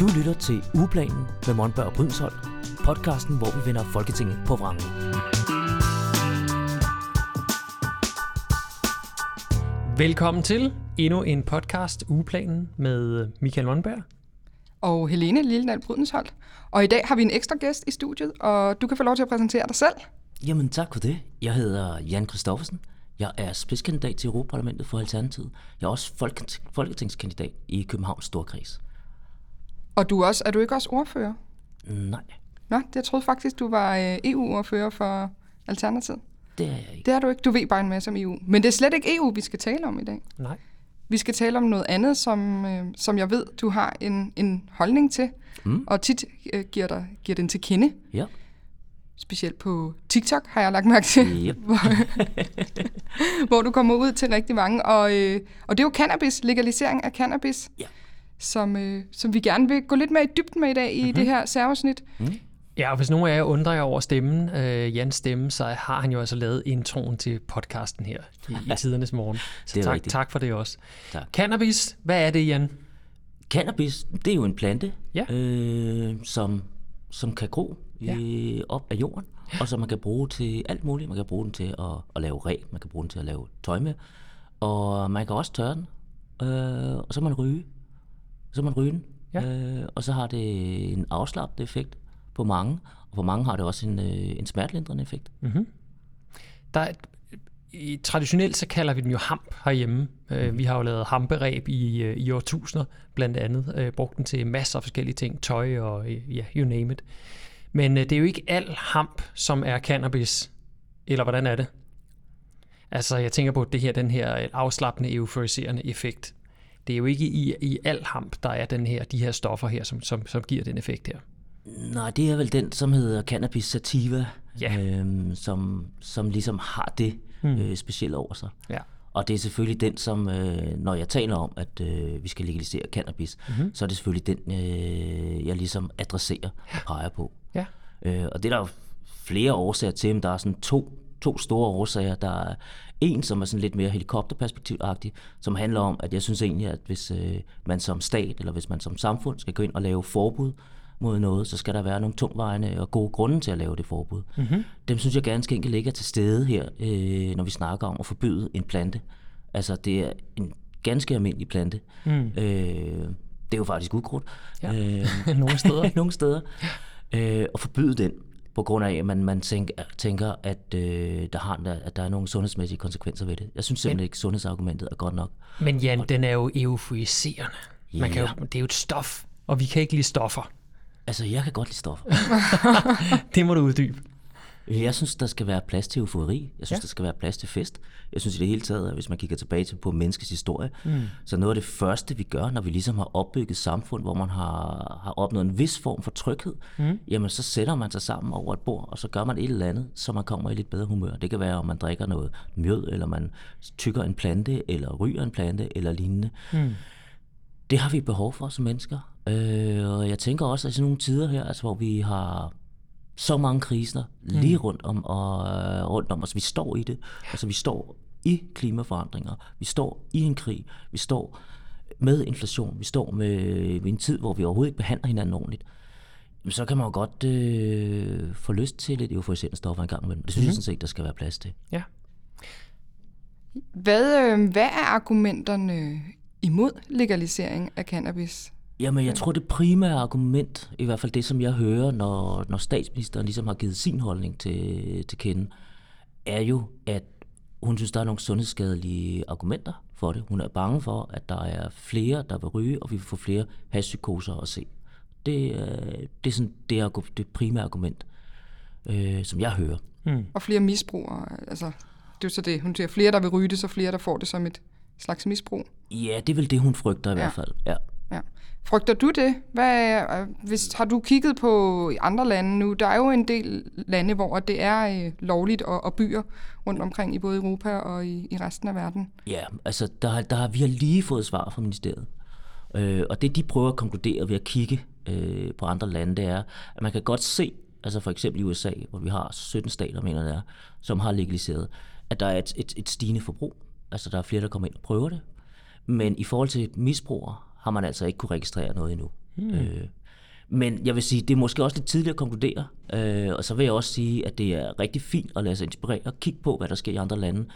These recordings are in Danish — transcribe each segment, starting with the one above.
Du lytter til Ugeplanen med Monberg og Brydensholt, podcasten, hvor vi vender Folketinget på vrangen. Velkommen til endnu en podcast, Ugeplanen med Michael Monberg. og Helene Lilledal Brydensholt. Og i dag har vi en ekstra gæst i studiet, og du kan få lov til at præsentere dig selv. Jamen tak for det. Jeg hedder Jan Kristoffersen. Jeg er spidskandidat til Europaparlamentet for Alternativet. Jeg er også folketing- folketingskandidat i Københavns Storkreds. Og du er, også, er du ikke også ordfører? Nej, Nå, jeg troede faktisk, du var øh, EU-ordfører for Alternativet. det er jeg ikke. Det er du ikke. Du ved bare en masse om EU. Men det er slet ikke EU, vi skal tale om i dag. Nej. Vi skal tale om noget andet, som, øh, som jeg ved, du har en, en holdning til, Mm. og tit øh, giver, dig, giver den til kende. Ja. Specielt på TikTok har jeg lagt mærke til, Yep. hvor du kommer ud til rigtig mange. Og, øh, og det er jo cannabis, legalisering af cannabis, Ja. Som, øh, som vi gerne vil gå lidt mere i dybden med i dag i Mhm. det her særafsnit. Ja, og hvis nogen af jer undrer jer over stemmen, øh, Jans stemme, så har han jo altså lavet introen til podcasten her i, i tidernes morgen. Så Det er tak, rigtigt. tak for det også. Tak. Cannabis, hvad er det, Jan? Cannabis, det er jo en plante, Ja. øh, som, som kan gro i, op af jorden, og som man kan bruge til alt muligt. Man kan bruge den til at, at lave ræb, man kan bruge den til at lave tøj med, og man kan også tørre den, øh, og så kan man ryge. Så man ryge den, Ja. øh, og så har det en afslappende effekt på mange, og på mange har det også en, øh, en smertelindrende effekt. Der er, i, traditionelt så kalder vi dem jo hamp herhjemme. Øh, vi har jo lavet hamperæb i, øh, i årtusinder, blandt andet. Øh, brugt den til masser af forskellige ting, tøj og øh, ja, you name it. Men øh, det er jo ikke al hamp, som er cannabis. Eller hvordan er det? Altså, jeg tænker på det her, den her øh, afslappende, euforiserende effekt. Det er jo ikke i, i al hamp, der er den her, de her stoffer her, som, som, som giver den effekt her. Nej, det er vel den, som hedder cannabis sativa, Ja. øhm, som, som ligesom har det øh, specielt over sig. Ja. Og det er selvfølgelig den, som, øh, når jeg taler om, at øh, vi skal legalisere cannabis, mm-hmm. så er det selvfølgelig den, øh, jeg ligesom adresserer og peger på. Ja. Øh, og det er der jo flere årsager til, men der er sådan to, to store årsager. Der er en, som er sådan lidt mere helikopterperspektivagtig, som handler om, at jeg synes egentlig, at hvis øh, man som stat, eller hvis man som samfund skal gå ind og lave forbud mod noget, så skal der være nogle tungvejende og gode grunde til at lave det forbud. Mm-hmm. Dem synes jeg ganske enkelt ligger til stede her, øh, når vi snakker om at forbyde en plante. Altså, det er en ganske almindelig plante. Mm. Øh, det er jo faktisk ukrudt. Ja. Øh, Nogle steder. nogle steder, øh, og forbyde den, på grund af, at man, man tænker, tænker at, øh, der har, at der er nogle sundhedsmæssige konsekvenser ved det. Jeg synes simpelthen ikke, sundhedsargumentet er godt nok. Men Jan, den er jo euforiserende. Man kan jo, det er jo et stof, og vi kan ikke lide stoffer. Altså, jeg kan godt lide stoffer. Det må du uddybe. Jeg synes, der skal være plads til eufori. Jeg synes, Ja. der skal være plads til fest. Jeg synes i det hele taget, at hvis man kigger tilbage til på menneskets historie, mm. så noget af det første, vi gør, når vi ligesom har opbygget samfund, hvor man har, har opnået en vis form for tryghed, mm. jamen så sætter man sig sammen over et bord, og så gør man et eller andet, så man kommer i lidt bedre humør. Det kan være, om man drikker noget mjød, eller man tykker en plante, eller ryger en plante, eller lignende. Mm. Det har vi behov for som mennesker. Øh, og jeg tænker også, at i sådan nogle tider her, altså, hvor vi har så mange kriser lige rundt om, og, øh, rundt om os. Vi står i det. Altså, vi står i klimaforandringer. Vi står i en krig. Vi står med inflation. Vi står med, med en tid, hvor vi overhovedet ikke behandler hinanden ordentligt. Jamen, så kan man jo godt øh, få lyst til lidt euforiserende stoffer en gang imellem. Det synes mm-hmm. jeg sådan set, der skal være plads til. Ja. Hvad, øh, hvad er argumenterne imod legalisering af cannabis? Jamen, jeg tror, det primære argument, i hvert fald det, som jeg hører, når, når statsministeren ligesom har givet sin holdning til, til kende, er jo, at hun synes, der er nogle sundhedsskadelige argumenter for det. Hun er bange for, at der er flere, der vil ryge, og vi vil få flere hashpsykoser at se. Det, er- det er sådan det, er det primære argument, øh, som jeg hører. Og flere misbrugere? Altså, det er jo så det, hun siger. Flere, der vil ryge det, så flere, der får det som et slags misbrug. Ja, det er vel det, hun frygter i Ja. hvert fald. Ja. Frygter du det? Hvad, øh, hvis, har du kigget på i andre lande nu? Der er jo en del lande, hvor det er øh, lovligt og, og byer rundt omkring i både Europa og i, i resten af verden. Ja, altså der, der har vi har lige fået svar fra ministeriet. Øh, og det de prøver at konkludere ved at kigge øh, på andre lande, det er, at man kan godt se, altså for eksempel i USA, hvor vi har 17 stater, mener det er, som har legaliseret, at der er et, et, et stigende forbrug. Altså der er flere, der kommer ind og prøver det. Men i forhold til misbrugere, har man altså ikke kunne registrere noget endnu. Mm. Øh, men jeg vil sige, det er måske også lidt tidligt at konkludere, øh, og så vil jeg også sige, at det er rigtig fint at lade sig inspirere og kigge på, hvad der sker i andre lande.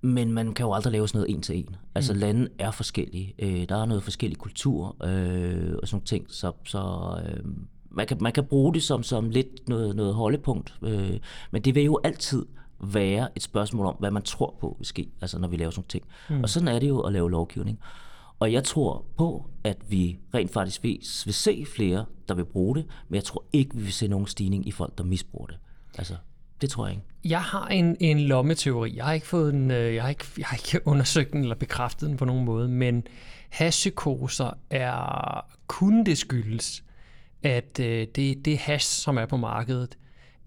Men man kan jo aldrig lave sådan noget en til en. Altså mm. lande er forskellige. Øh, der er noget forskellig kultur øh, og sådan ting. Så, så øh, man, kan, man kan bruge det som, som lidt noget, noget holdepunkt. Øh, men det vil jo altid være et spørgsmål om, hvad man tror på vil ske, altså når vi laver sådan ting. Mm. Og sådan er det jo at lave lovgivning. Og jeg tror på, at vi rent faktisk vil, vil se flere, der vil bruge det, men jeg tror ikke, vi vil se nogen stigning i folk, der misbruger det. Altså, det tror jeg ikke. Jeg har en, en lommeteori. Jeg har ikke fået den, øh, jeg har ikke, jeg har ikke undersøgt den eller bekræftet den på nogen måde, men hashpsykoser er kun det skyldes, at øh, det, det hash, som er på markedet,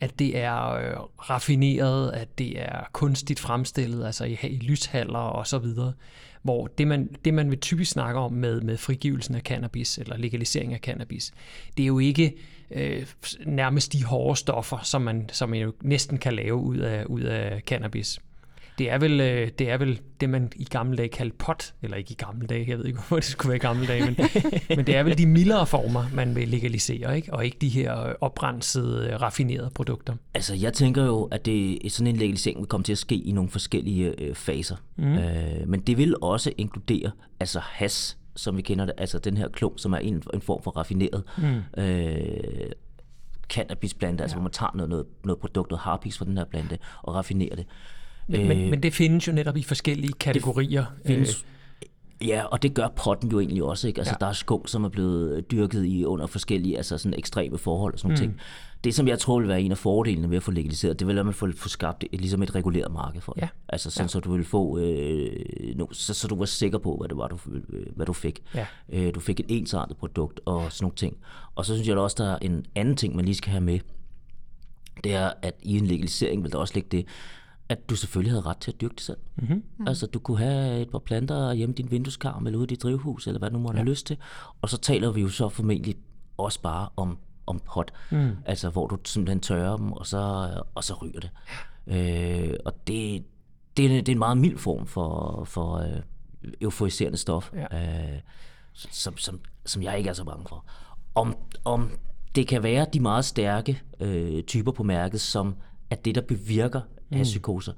at det er øh, raffineret, at det er kunstigt fremstillet, altså i, i lyshaller og så videre, hvor det man, det man vil typisk snakke om med, med frigivelsen af cannabis eller legalisering af cannabis, det er jo ikke øh, nærmest de hårde stoffer, som man, som man jo næsten kan lave ud af, ud af cannabis. Det er, vel, øh, det er vel det, man i gamle dage kaldte pot, eller ikke i gamle dage, jeg ved ikke, hvorfor det skulle være i gamle dage, men, men det er vel de mildere former, man vil legalisere, ikke? og ikke de her oprensede, raffinerede produkter. Altså, jeg tænker jo, at det, sådan en legalisering vil komme til at ske i nogle forskellige øh, faser. Mm. Øh, men det vil også inkludere altså has, som vi kender det, altså den her klump, som er en, en form for raffineret mm. øh, cannabisplante, altså ja. hvor man tager noget, noget, noget produkt, noget harpiks fra den her plante, og raffinerer det. Men, øh, men det findes jo netop i forskellige kategorier. Det findes, øh. Ja, og det gør potten jo egentlig også. Ikke? Altså, ja. Der er skunk, som er blevet dyrket i under forskellige altså sådan ekstreme forhold og sådan mm. ting. Det, som jeg tror vil være en af fordelene ved at få legaliseret, det vil være, at man får, får skabt et, ligesom et reguleret marked for det. Ja. Altså sådan, ja. så du vil få, øh, no, så, så du var sikker på, hvad det var, du, øh, hvad du fik. Ja. Øh, du fik et ensartet produkt og sådan nogle ting. Og så synes jeg også, der er en anden ting, man lige skal have med. Det er, at i en legalisering vil der også ligge det, at du selvfølgelig havde ret til at dyrke det selv. Mm-hmm. Altså, du kunne have et par planter hjemme i din vindueskarm, eller ude i dit drivhus, eller hvad du måtte ja. have lyst til. Og så taler vi jo så formentlig også bare om, om pot. Mm. Altså, hvor du simpelthen tørrer dem, og så, og så ryger det. Øh, og det, det, er, det er en meget mild form for, for øh, euforiserende stof, ja. øh, som, som, som jeg ikke er så bange for. Om, om det kan være de meget stærke øh, typer på mærket, som er det, der bevirker mm. psykoser.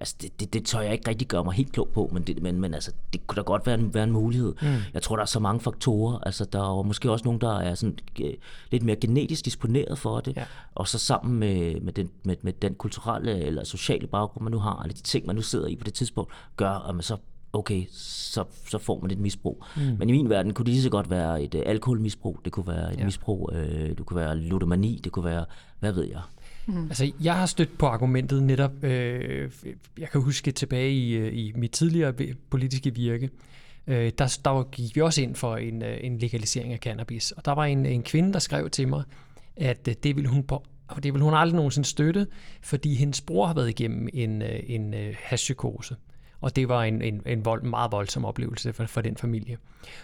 Altså, det, det, det tør jeg ikke rigtig gøre mig helt klog på, men, det, men, men altså, det kunne da godt være en, være en mulighed. Mm. Jeg tror, der er så mange faktorer. Altså, der er måske også nogen, der er sådan, uh, lidt mere genetisk disponeret for det, ja. og så sammen med, med, den, med, med den kulturelle eller sociale baggrund, man nu har, eller de ting, man nu sidder i på det tidspunkt, gør, at man så okay, så, så får man et misbrug. Mm. Men i min verden kunne det lige så godt være et uh, alkoholmisbrug, det kunne være et ja. misbrug, uh, det kunne være ludomani, det kunne være, hvad ved jeg, Mm. Altså, jeg har stødt på argumentet netop, øh, jeg kan huske tilbage i, øh, i mit tidligere politiske virke, øh, der, der gik vi også ind for en, øh, en legalisering af cannabis. Og der var en, en kvinde, der skrev til mig, at øh, det ville hun på det vil hun aldrig nogensinde støtte, fordi hendes bror har været igennem en, en hashpsykose. Og det var en, en, en vold, meget voldsom oplevelse for, for den familie.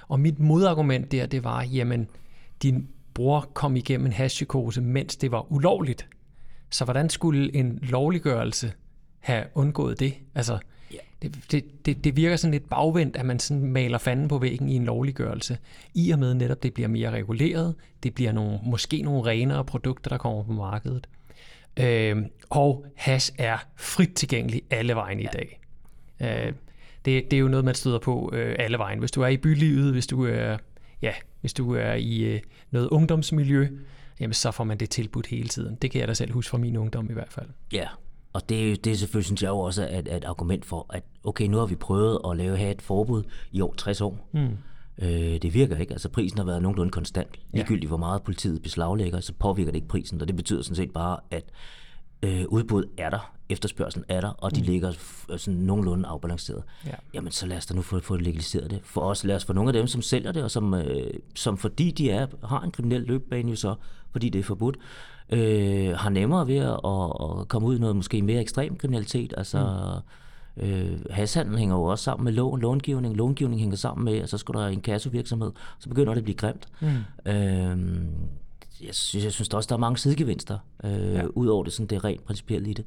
Og mit modargument der, det var, jamen, din bror kom igennem en hashpsykose, mens det var ulovligt. Så hvordan skulle en lovliggørelse have undgået det? Altså, det, det, det, det virker sådan lidt bagvendt, at man sådan maler fanden på væggen i en lovliggørelse. I og med netop, det bliver mere reguleret, det bliver nogle, måske nogle renere produkter, der kommer på markedet. Øh, og hash er frit tilgængelig alle vejen i dag. Øh, det, det er jo noget, man støder på øh, alle vejen. Hvis du er i bylivet, hvis du er, ja, hvis du er i øh, noget ungdomsmiljø, jamen så får man det tilbudt hele tiden. Det kan jeg da selv huske fra min ungdom i hvert fald. Ja, og det, det er selvfølgelig, synes jeg også, et, et argument for, at okay, nu har vi prøvet at lave have et forbud i år 60 år. Mm. Øh, det virker ikke. Altså prisen har været nogenlunde konstant. Ligegyldigt hvor meget politiet beslaglægger, så påvirker det ikke prisen. Og det betyder sådan set bare, at øh, udbud er der, efterspørgselen er der, og de mm. ligger sådan nogenlunde afbalanceret. Ja. Jamen så lad os da nu få, få legaliseret det. For os, lad os for nogle af dem, som sælger det, og som, øh, som fordi de er, har en kriminel løbbane jo så, fordi det er forbudt, øh, har nemmere ved at, at, at komme ud i noget måske mere ekstrem kriminalitet. Altså, mm. øh, hashandel hænger jo også sammen med lån, långivning. Långivning hænger sammen med, at så skal der en kassevirksomhed, så begynder det at blive grimt. Mm. Øh, jeg synes, jeg synes også, der er mange sidegevinster, øh, ja. ud over det, sådan, det er rent principielt i det.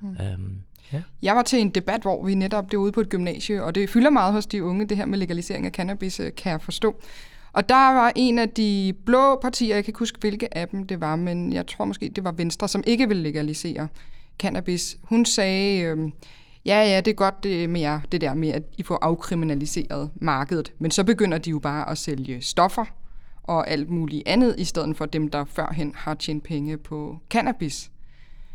Mm. Um, ja. Jeg var til en debat, hvor vi netop blev ude på et gymnasie, og det fylder meget hos de unge, det her med legalisering af cannabis, øh, kan jeg forstå. Og der var en af de blå partier, jeg kan ikke huske, hvilke af dem det var, men jeg tror måske, det var Venstre, som ikke ville legalisere cannabis. Hun sagde, øh, ja, ja, det er godt det med jer, det der med, at I får afkriminaliseret markedet, men så begynder de jo bare at sælge stoffer og alt muligt andet, i stedet for dem, der førhen har tjent penge på cannabis.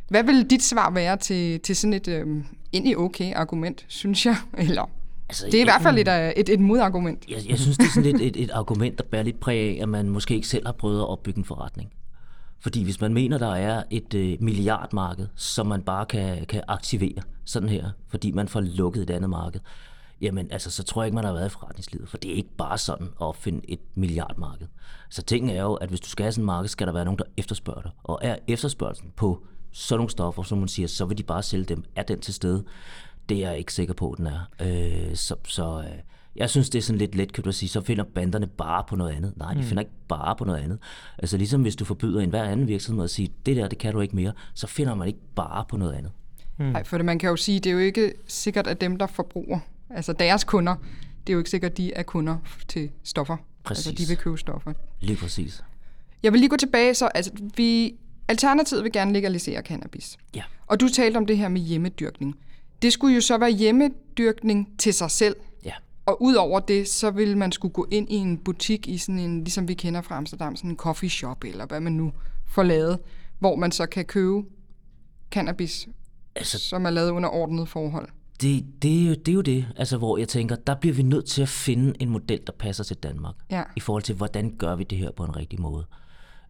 Hvad vil dit svar være til, til sådan et øh, egentlig okay argument, synes jeg? Eller Altså, det er i hvert fald et, øh, et, et modargument. Jeg, jeg synes, det er sådan et, et, et argument, der bærer lidt præg af, at man måske ikke selv har prøvet at opbygge en forretning. Fordi hvis man mener, der er et øh, milliardmarked, som man bare kan, kan aktivere sådan her, fordi man får lukket et andet marked, jamen altså, så tror jeg ikke, man har været i forretningslivet, for det er ikke bare sådan at opfinde et milliardmarked. Så tingen er jo, at hvis du skal have sådan et marked, skal der være nogen, der efterspørger dig. Og er efterspørgelsen på sådan nogle stoffer, som man siger, så vil de bare sælge dem. Er den til stede? Det er jeg ikke sikker på, den er. Øh, så så øh, jeg synes, det er sådan lidt let, kan du sige, så finder banderne bare på noget andet. Nej, de mm. finder ikke bare på noget andet. Altså ligesom hvis du forbyder en hver anden virksomhed at sige, det der, det kan du ikke mere, så finder man ikke bare på noget andet. Nej, mm. for det, man kan jo sige, det er jo ikke sikkert, at dem, der forbruger, altså deres kunder, det er jo ikke sikkert, at de er kunder til stoffer. Præcis. Altså, de vil købe stoffer. Lige præcis. Jeg vil lige gå tilbage, så altså, vi, Alternativet vil gerne legalisere cannabis. Ja. Og du talte om det her med hjemmedyrkning. Det skulle jo så være hjemmedyrkning til sig selv. Ja. Og udover det, så vil man skulle gå ind i en butik i sådan en, ligesom vi kender fra Amsterdam, sådan en coffee shop, eller hvad man nu får lavet, hvor man så kan købe cannabis, altså, som er lavet under ordnet forhold. Det, det, er jo, det er jo det, altså, hvor jeg tænker, der bliver vi nødt til at finde en model, der passer til Danmark. Ja. I forhold til, hvordan gør vi det her på en rigtig måde.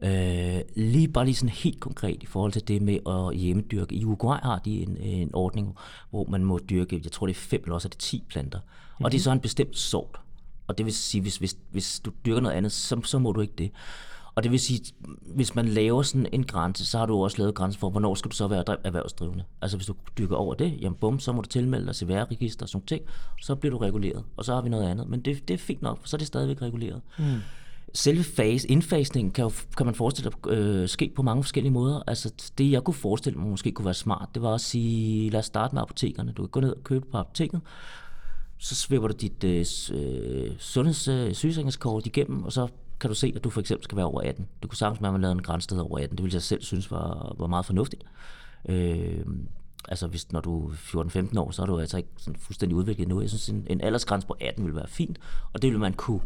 Øh, lige bare lige sådan helt konkret i forhold til det med at hjemmedyrke. I Uruguay har de en, en ordning, hvor man må dyrke, jeg tror det er fem eller også er det ti planter. Mm-hmm. Og det er så en bestemt sort. Og det vil sige, hvis, hvis, hvis du dyrker noget andet, så, så må du ikke det. Og det vil sige, hvis man laver sådan en grænse, så har du også lavet grænse for, hvornår skal du så være erhvervsdrivende. Altså hvis du dyrker over det, jamen bum, så må du tilmelde dig CVR-register og sådan ting, så bliver du reguleret. Og så har vi noget andet. Men det, det er fint nok, for så er det stadigvæk reguleret. Mm selve fase, indfasningen kan, jo, kan man forestille sig øh, ske på mange forskellige måder. Altså det, jeg kunne forestille mig måske kunne være smart, det var at sige, lad os starte med apotekerne. Du kan gå ned og købe på apoteket, så svipper du dit øh, øh sundheds øh, igennem, og så kan du se, at du for eksempel skal være over 18. Du kunne sagtens med, at man lavede en der over 18. Det ville jeg selv synes var, var meget fornuftigt. Øh, altså hvis, når du er 14-15 år, så er du altså ikke sådan fuldstændig udviklet nu. Jeg synes, en, en aldersgrænse på 18 ville være fint, og det ville man kunne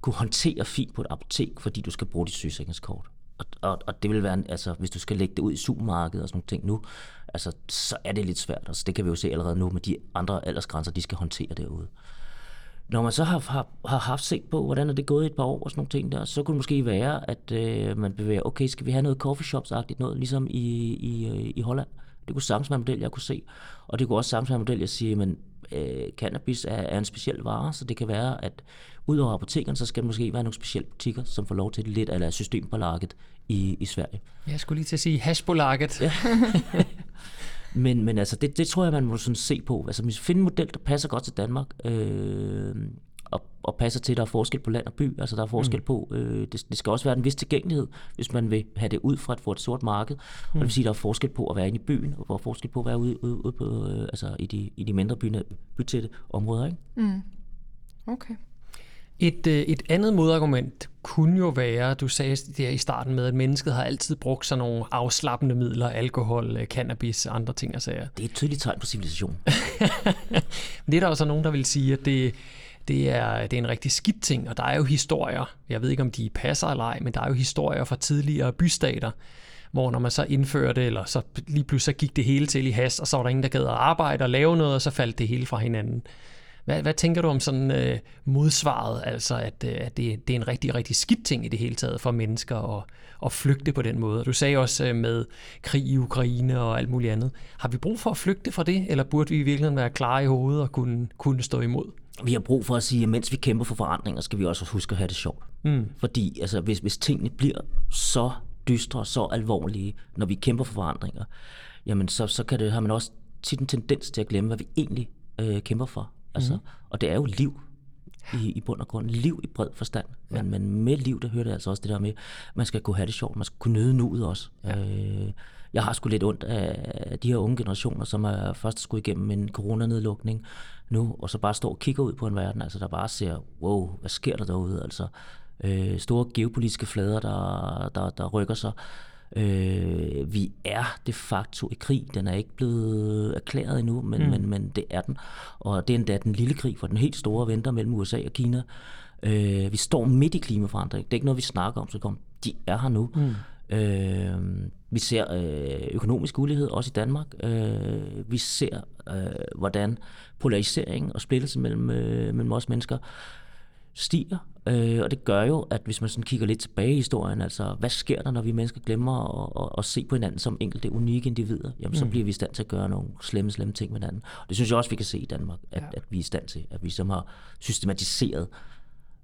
kunne håndtere fint på et apotek, fordi du skal bruge dit sygesikringskort. Og, og, og det vil være, altså, hvis du skal lægge det ud i supermarkedet og sådan nogle ting nu, altså, så er det lidt svært. Altså, det kan vi jo se allerede nu med de andre aldersgrænser, de skal håndtere derude. Når man så har, har, har haft set på, hvordan er det gået i et par år og sådan nogle ting der, så kunne det måske være, at øh, man bevæger, okay, skal vi have noget coffeeshops-agtigt noget, ligesom i, i, øh, i Holland? Det kunne sagtens være en model, jeg kunne se. Og det kunne også sagtens være en model, jeg siger, men øh, cannabis er, er en speciel vare, så det kan være, at Udover apotekerne, så skal der måske være nogle specielle butikker, som får lov til det lidt af systembolaget i, i Sverige. Jeg skulle lige til at sige hashbolaget. Ja. men, men altså, det, det tror jeg, man må sådan se på. Altså, finde en model, der passer godt til Danmark, øh, og, og passer til, at der er forskel på land og by. Altså, der er forskel mm. på, øh, det, det skal også være en vis tilgængelighed, hvis man vil have det ud fra et, for et sort marked. Mm. Og det vil sige, at der er forskel på at være inde i byen, og der er forskel på at være ude, ude, ude på, øh, altså, i, de, i de mindre byer, bytætte områder. Ikke? Mm. Okay. Et, øh, et andet modargument kunne jo være, du sagde der i starten med, at mennesket har altid brugt sådan nogle afslappende midler, alkohol, øh, cannabis og andre ting og sager. Det er et tydeligt tegn på civilisation. det er der også nogen, der vil sige, at det, det er, det er en rigtig skidt ting, og der er jo historier, jeg ved ikke om de passer eller ej, men der er jo historier fra tidligere bystater, hvor når man så indførte, eller så lige pludselig så gik det hele til i hast, og så var der ingen, der gad at arbejde og lave noget, og så faldt det hele fra hinanden. Hvad, hvad tænker du om sådan øh, modsvaret, altså at, øh, at det, det er en rigtig, rigtig skidt ting i det hele taget for mennesker at, at flygte på den måde? Du sagde også øh, med krig i Ukraine og alt muligt andet. Har vi brug for at flygte fra det, eller burde vi i virkeligheden være klare i hovedet og kunne, kunne stå imod? Vi har brug for at sige, at mens vi kæmper for forandringer, skal vi også huske at have det sjovt. Mm. Fordi altså, hvis, hvis tingene bliver så dystre, så alvorlige, når vi kæmper for forandringer, jamen så, så kan det, har man også tit en tendens til at glemme, hvad vi egentlig øh, kæmper for. Altså, mm. Og det er jo liv i, i bund og grund. Liv i bred forstand. Ja. Men, men med liv, der hører det altså også det der med, at man skal kunne have det sjovt, man skal kunne nyde nuet også. Ja. Øh, jeg har sgu lidt ondt af de her unge generationer, som er først skulle igennem en coronanedlukning nu, og så bare står og kigger ud på en verden, altså der bare ser, wow, hvad sker der derude? Altså, øh, store geopolitiske flader, der, der, der rykker sig. Øh, vi er de facto i krig. Den er ikke blevet erklæret endnu, men, mm. men, men det er den. Og det er endda den lille krig, for den helt store venter mellem USA og Kina. Øh, vi står midt i klimaforandring. Det er ikke noget, vi snakker om, så kom. De er her nu. Mm. Øh, vi ser øh, økonomisk ulighed også i Danmark. Øh, vi ser, øh, hvordan polarisering og splittelse mellem, øh, mellem os mennesker stiger. Øh, og det gør jo, at hvis man sådan kigger lidt tilbage i historien, altså hvad sker der, når vi mennesker glemmer at, at, at se på hinanden som enkelte unikke individer, jamen så mm. bliver vi i stand til at gøre nogle slemme, slemme ting med hinanden. Og det synes jeg også, vi kan se i Danmark, at, ja. at vi er i stand til, at vi som har systematiseret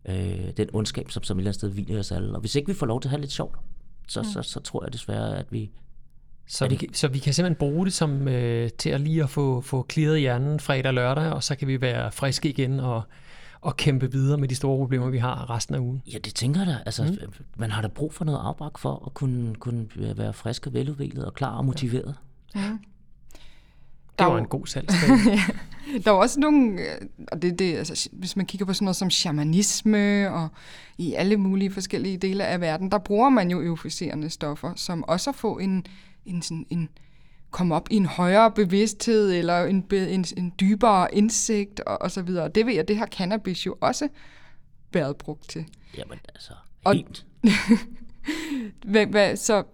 øh, den ondskab, som, som et eller andet sted hviler os alle. Og hvis ikke vi får lov til at have lidt sjovt, så, mm. så, så, så tror jeg desværre, at vi... Så vi, så vi kan simpelthen bruge det som øh, til at lige at få, få clearet hjernen fredag og lørdag, og så kan vi være friske igen og, og kæmpe videre med de store problemer, vi har resten af ugen. Ja, det tænker jeg da. Altså, mm. Man har da brug for noget afbræk for at kunne, kunne være frisk og veludviklet og klar og motiveret. Ja. Ja. Det var en god salgsdag. der er også nogle, øh, og det, det, altså, hvis man kigger på sådan noget som shamanisme, og i alle mulige forskellige dele af verden, der bruger man jo euforiserende stoffer, som også at få en, en, sådan, en komme op i en højere bevidsthed, eller en, en, en dybere indsigt, og, og så videre. Det ved jeg, det har cannabis jo også været brugt til. Jamen altså, helt. Og, hvad, hvad, så,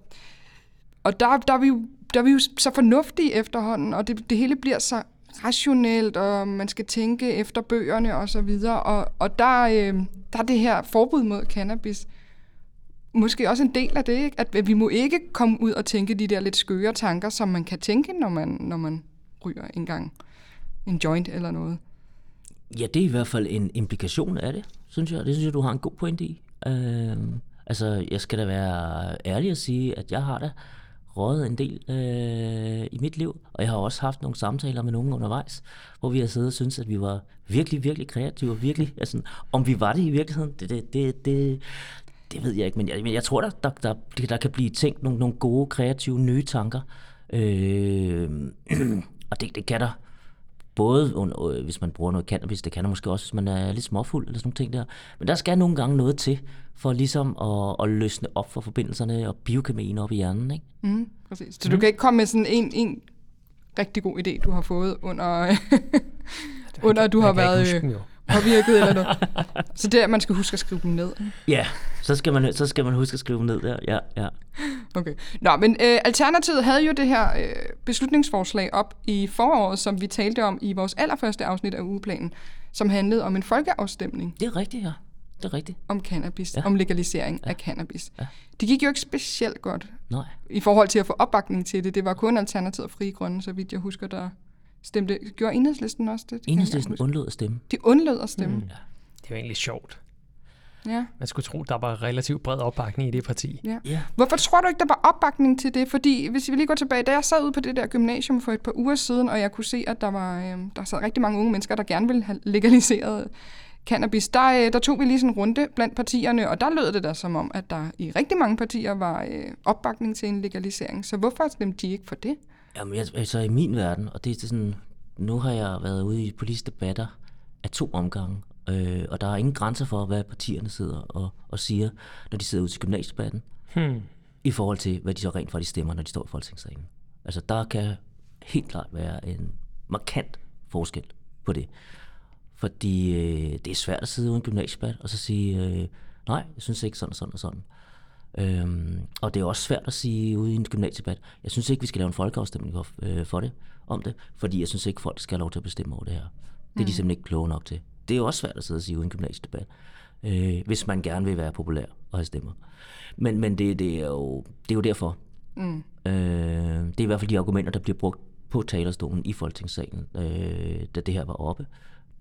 og der, der er vi jo der er vi jo så fornuftige efterhånden, og det, det hele bliver så rationelt, og man skal tænke efter bøgerne og så videre. Og, og der, øh, der er det her forbud mod cannabis måske også en del af det, ikke? at vi må ikke komme ud og tænke de der lidt skøre tanker, som man kan tænke, når man, når man ryger en gang en joint eller noget. Ja, det er i hvert fald en implikation af det, synes jeg. Det synes jeg, du har en god point i. Øh, altså, jeg skal da være ærlig at sige, at jeg har da røget en del øh, i mit liv, og jeg har også haft nogle samtaler med nogen undervejs, hvor vi har siddet og syntes, at vi var virkelig, virkelig kreative, virkelig, altså, om vi var det i virkeligheden, det, det, det, det, det ved jeg ikke, men jeg, men jeg tror, der, der, der, der kan blive tænkt nogle, nogle gode, kreative, nye tanker, øh, og det, det kan der både øh, hvis man bruger noget cannabis, det kan der måske også, hvis man er lidt småfuld eller sådan nogle ting der. Men der skal nogle gange noget til, for ligesom at, at løsne op for forbindelserne og biokemien op i hjernen. Ikke? Mm, præcis. Så mm. du kan ikke komme med sådan en, en rigtig god idé, du har fået under, under du har været øh, påvirket eller noget. Så det er, man skal huske at skrive dem ned. Ja, så skal man, så skal man huske at skrive dem ned der. Ja, ja. Okay. Nå, men øh, Alternativet havde jo det her øh, beslutningsforslag op i foråret, som vi talte om i vores allerførste afsnit af ugeplanen, som handlede om en folkeafstemning. Det er rigtigt, ja. Det er rigtigt. Om cannabis, ja. om legalisering ja. af cannabis. Ja. Det gik jo ikke specielt godt Nej. i forhold til at få opbakning til det. Det var kun Alternativet og Frie Grunde, så vidt jeg husker, der stemte. Gjorde enhedslisten også det? det enhedslisten undlod at stemme. De undlod at stemme? Mm. Ja. Det var egentlig sjovt. Ja. Man skulle tro, der var relativt bred opbakning i det parti. Ja. ja. Hvorfor tror du ikke, der var opbakning til det? Fordi hvis vi lige går tilbage, da jeg sad ude på det der gymnasium for et par uger siden, og jeg kunne se, at der var øh, der sad rigtig mange unge mennesker, der gerne ville have legaliseret cannabis, der, øh, der tog vi lige sådan en runde blandt partierne, og der lød det da som om, at der i rigtig mange partier var øh, opbakning til en legalisering. Så hvorfor stemte de ikke for det? Jamen, altså i min verden, og det er sådan, nu har jeg været ude i politiske debatter af to omgange, øh, og der er ingen grænser for, hvad partierne sidder og, og siger, når de sidder ude til gymnasiedebatten, hmm. i forhold til, hvad de så rent faktisk stemmer, når de står i folketingssalen. Altså, der kan helt klart være en markant forskel på det. Fordi øh, det er svært at sidde uden gymnasiedebat og så sige, øh, nej, jeg synes ikke sådan og sådan og sådan. Øhm, og det er også svært at sige ude i en gymnasiedebat, jeg synes ikke, vi skal lave en folkeafstemning for, øh, for det, om det, fordi jeg synes ikke, folk skal have lov til at bestemme over det her. Det er mm. de simpelthen ikke kloge nok til. Det er jo også svært at sidde og sige uden gymnasiedebat, øh, hvis man gerne vil være populær og have stemmer. Men, men det, det, er jo, det er jo derfor. Mm. Øh, det er i hvert fald de argumenter, der bliver brugt på talerstolen i Folketingssalen, øh, da det her var oppe.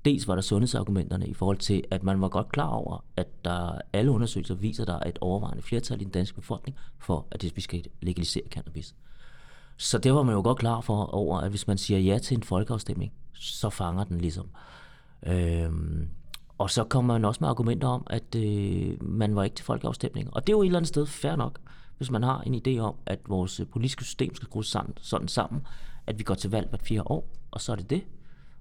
Dels var der sundhedsargumenterne i forhold til, at man var godt klar over, at der alle undersøgelser viser, at der er et overvejende flertal i den danske befolkning for, at vi skal legalisere cannabis. Så det var man jo godt klar for over, at hvis man siger ja til en folkeafstemning, så fanger den ligesom. Øhm, og så kommer man også med argumenter om, at øh, man var ikke til folkeafstemning. Og det er jo et eller andet sted fair nok, hvis man har en idé om, at vores øh, politiske system skal skrues sammen, sådan sammen, at vi går til valg hvert fire år, og så er det det.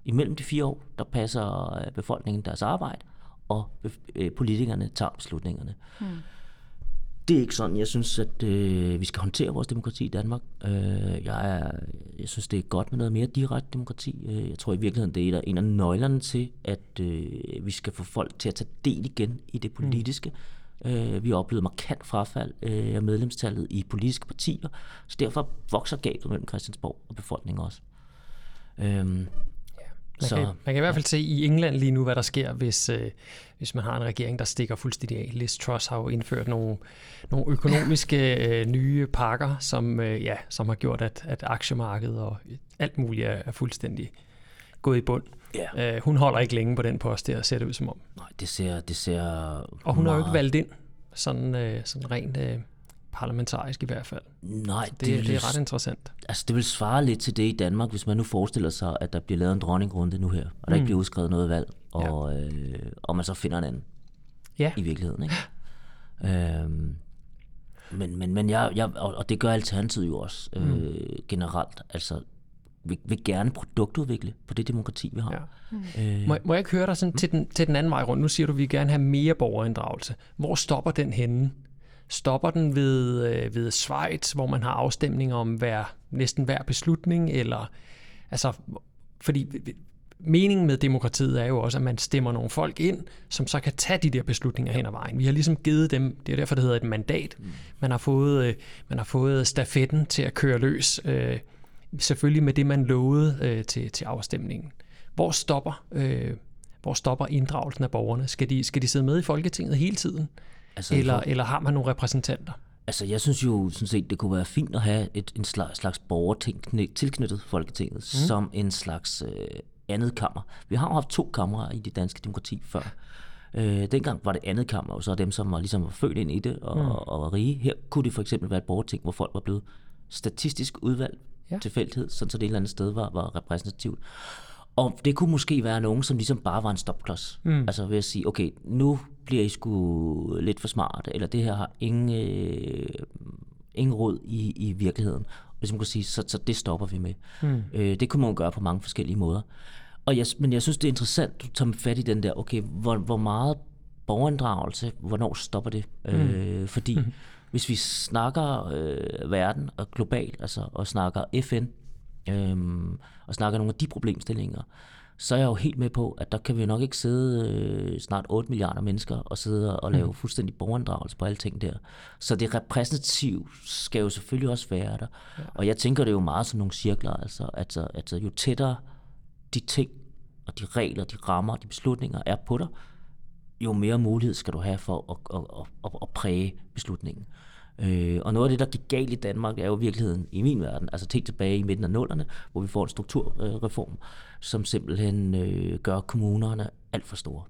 Imellem de fire år, der passer øh, befolkningen deres arbejde, og øh, politikerne tager beslutningerne. Hmm. Det er ikke sådan, jeg synes, at øh, vi skal håndtere vores demokrati i Danmark. Øh, jeg, er, jeg synes, det er godt med noget mere direkte demokrati. Øh, jeg tror i virkeligheden, det er en af nøglerne til, at øh, vi skal få folk til at tage del igen i det politiske. Mm. Øh, vi har oplevet markant frafald øh, af medlemstallet i politiske partier, så derfor vokser gabet mellem Christiansborg og befolkningen også. Øh, man, så, kan, man kan i hvert fald se i England lige nu, hvad der sker, hvis, øh, hvis man har en regering, der stikker fuldstændig af. Liz Truss har jo indført nogle, nogle økonomiske øh, nye pakker, som, øh, ja, som har gjort, at, at aktiemarkedet og alt muligt er, er fuldstændig gået i bund. Ja. Øh, hun holder ikke længe på den post der, ser det ud som om. Nej, det ser... Det ser og hun meget... har jo ikke valgt ind sådan, øh, sådan rent... Øh, parlamentarisk i hvert fald. Nej, det, det, vil, det er ret interessant. Altså, det vil svare lidt til det i Danmark, hvis man nu forestiller sig, at der bliver lavet en dronningrunde nu her, og der mm. ikke bliver udskrevet noget valg, og, ja. øh, og man så finder en anden ja. i virkeligheden. Ikke? øhm, men, men, men jeg, jeg, og det gør Alternativet jo også øh, mm. generelt. Altså, vi vil gerne produktudvikle på det demokrati, vi har. Ja. Mm. Øh, må, må jeg ikke høre dig sådan, mm. til, den, til den anden vej rundt? Nu siger du, at vi gerne have mere borgerinddragelse. Hvor stopper den henne? Stopper den ved, øh, ved Schweiz, hvor man har afstemninger om hver, næsten hver beslutning? Eller, altså, fordi meningen med demokratiet er jo også, at man stemmer nogle folk ind, som så kan tage de der beslutninger hen ad vejen. Vi har ligesom givet dem, det er derfor, det hedder et mandat. Mm. Man har fået, øh, man har fået stafetten til at køre løs, øh, selvfølgelig med det, man lovede øh, til, til afstemningen. Hvor stopper, øh, hvor stopper inddragelsen af borgerne? Skal de, skal de sidde med i Folketinget hele tiden? Altså, eller, for... eller har man nogle repræsentanter? Altså, jeg synes jo sådan set, det kunne være fint at have et, en slags, slags borgerting tilknyttet Folketinget, mm. som en slags øh, andet kammer. Vi har jo haft to kammer i det danske demokrati før. Øh, dengang var det andet kammer, og så dem, som var, ligesom var født ind i det og, mm. og var rige. Her kunne det for eksempel være et borgerting, hvor folk var blevet statistisk udvalgt ja. tilfældighed, sådan så det et eller andet sted var, var repræsentativt. Og det kunne måske være nogen, som ligesom bare var en stopklods. Mm. Altså ved at sige, okay, nu bliver I sgu lidt for smart, eller det her har ingen, øh, ingen råd i, i virkeligheden. Hvis man kan sige, så, så det stopper vi med. Mm. Øh, det kunne man gøre på mange forskellige måder. Og jeg, men jeg synes, det er interessant, du tager fat i den der, okay, hvor, hvor meget borgerinddragelse, hvornår stopper det? Mm. Øh, fordi mm. hvis vi snakker øh, verden og globalt, altså, og snakker FN, øh, og snakker nogle af de problemstillinger, så er jeg jo helt med på, at der kan vi nok ikke sidde øh, snart 8 milliarder mennesker og sidde og lave mm. fuldstændig borgerinddragelse på alle ting der. Så det repræsentative skal jo selvfølgelig også være der. Ja. Og jeg tænker det jo meget som nogle cirkler, altså, altså, altså jo tættere de ting og de regler, de rammer, de beslutninger er på dig, jo mere mulighed skal du have for at, at, at, at præge beslutningen. Øh, og noget af det, der gik galt i Danmark, er jo i virkeligheden i min verden, altså helt tilbage i midten af nullerne, hvor vi får en strukturreform, som simpelthen øh, gør kommunerne alt for store.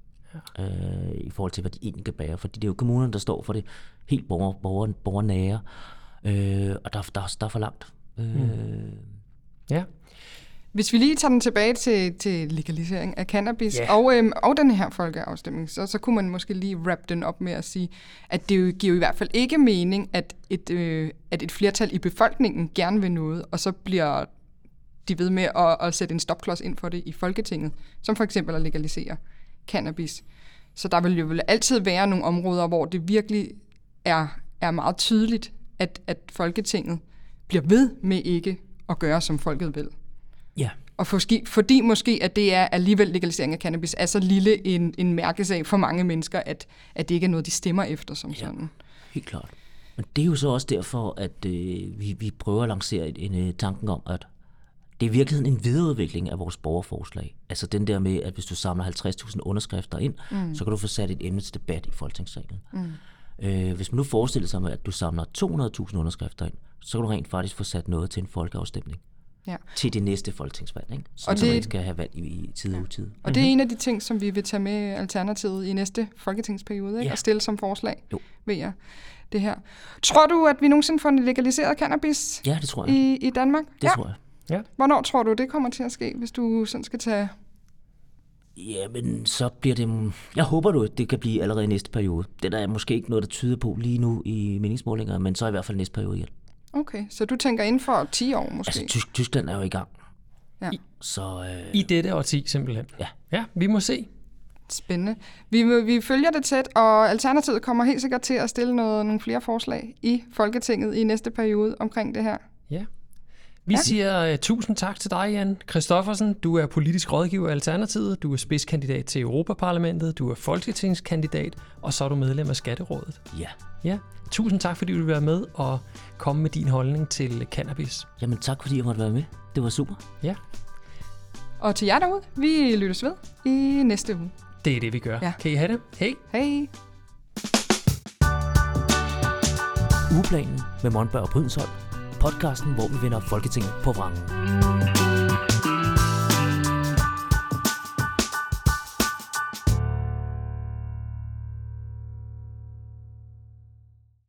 Ja. Øh, i forhold til, hvad de egentlig kan bære. Fordi det er jo kommunerne, der står for det helt borger, borger, borgernære, øh, og der, der, der er for langt. Øh, mm. Ja. Hvis vi lige tager den tilbage til, til legalisering af cannabis yeah. og, øhm, og den her folkeafstemning, så, så kunne man måske lige wrap den op med at sige, at det jo giver i hvert fald ikke mening, at et, øh, at et flertal i befolkningen gerne vil noget, og så bliver de ved med at, at sætte en stopklods ind for det i Folketinget, som for eksempel at legalisere cannabis. Så der vil jo vel altid være nogle områder, hvor det virkelig er, er meget tydeligt, at, at Folketinget bliver ved med ikke at gøre, som folket vil. Ja. Og fordi, fordi måske, at det er alligevel legalisering af cannabis, er så lille en, en mærkesag for mange mennesker, at, at det ikke er noget, de stemmer efter som ja, sådan. helt klart. Men det er jo så også derfor, at øh, vi, vi prøver at lancere en, en tanken om, at det er i virkeligheden en videreudvikling af vores borgerforslag. Altså den der med, at hvis du samler 50.000 underskrifter ind, mm. så kan du få sat et emne til debat i Folketingssalen. Mm. Øh, hvis man nu forestiller sig, at du samler 200.000 underskrifter ind, så kan du rent faktisk få sat noget til en folkeafstemning ja. til det næste folketingsvalg, ikke? Så, og det, så man skal have valg i, i tid og utid. Og det er en af de ting, som vi vil tage med Alternativet i næste folketingsperiode, ikke? Ja. og stille som forslag jo. ved jer. Det her. Tror du, at vi nogensinde får legaliseret cannabis ja, det tror jeg. I, i Danmark? Det ja. tror jeg. Ja. Hvornår tror du, det kommer til at ske, hvis du sådan skal tage... Ja, men så bliver det... Jeg håber du, det kan blive allerede i næste periode. Det der er måske ikke noget, der tyder på lige nu i meningsmålinger, men så i hvert fald næste periode igen. Okay, så du tænker inden for 10 år måske? Altså, Tysk, Tyskland er jo i gang. Ja. I, så, øh, I dette 10 simpelthen? Ja. Ja, vi må se. Spændende. Vi, vi følger det tæt, og Alternativet kommer helt sikkert til at stille noget, nogle flere forslag i Folketinget i næste periode omkring det her. Ja. Vi ja. siger uh, tusind tak til dig, Jan Christoffersen. Du er politisk rådgiver i Alternativet, du er spidskandidat til Europaparlamentet, du er folketingskandidat, og så er du medlem af Skatterådet. Ja. Ja. Tusind tak, fordi du vil være med og komme med din holdning til cannabis. Jamen tak, fordi jeg måtte være med. Det var super. Ja. Og til jer derude, vi lyttes ved i næste uge. Det er det, vi gør. Ja. Kan I have det? Hej. Hej. Ugeplanen med Monberg og Brydensholt. Podcasten, hvor vi vender Folketinget på vrangen.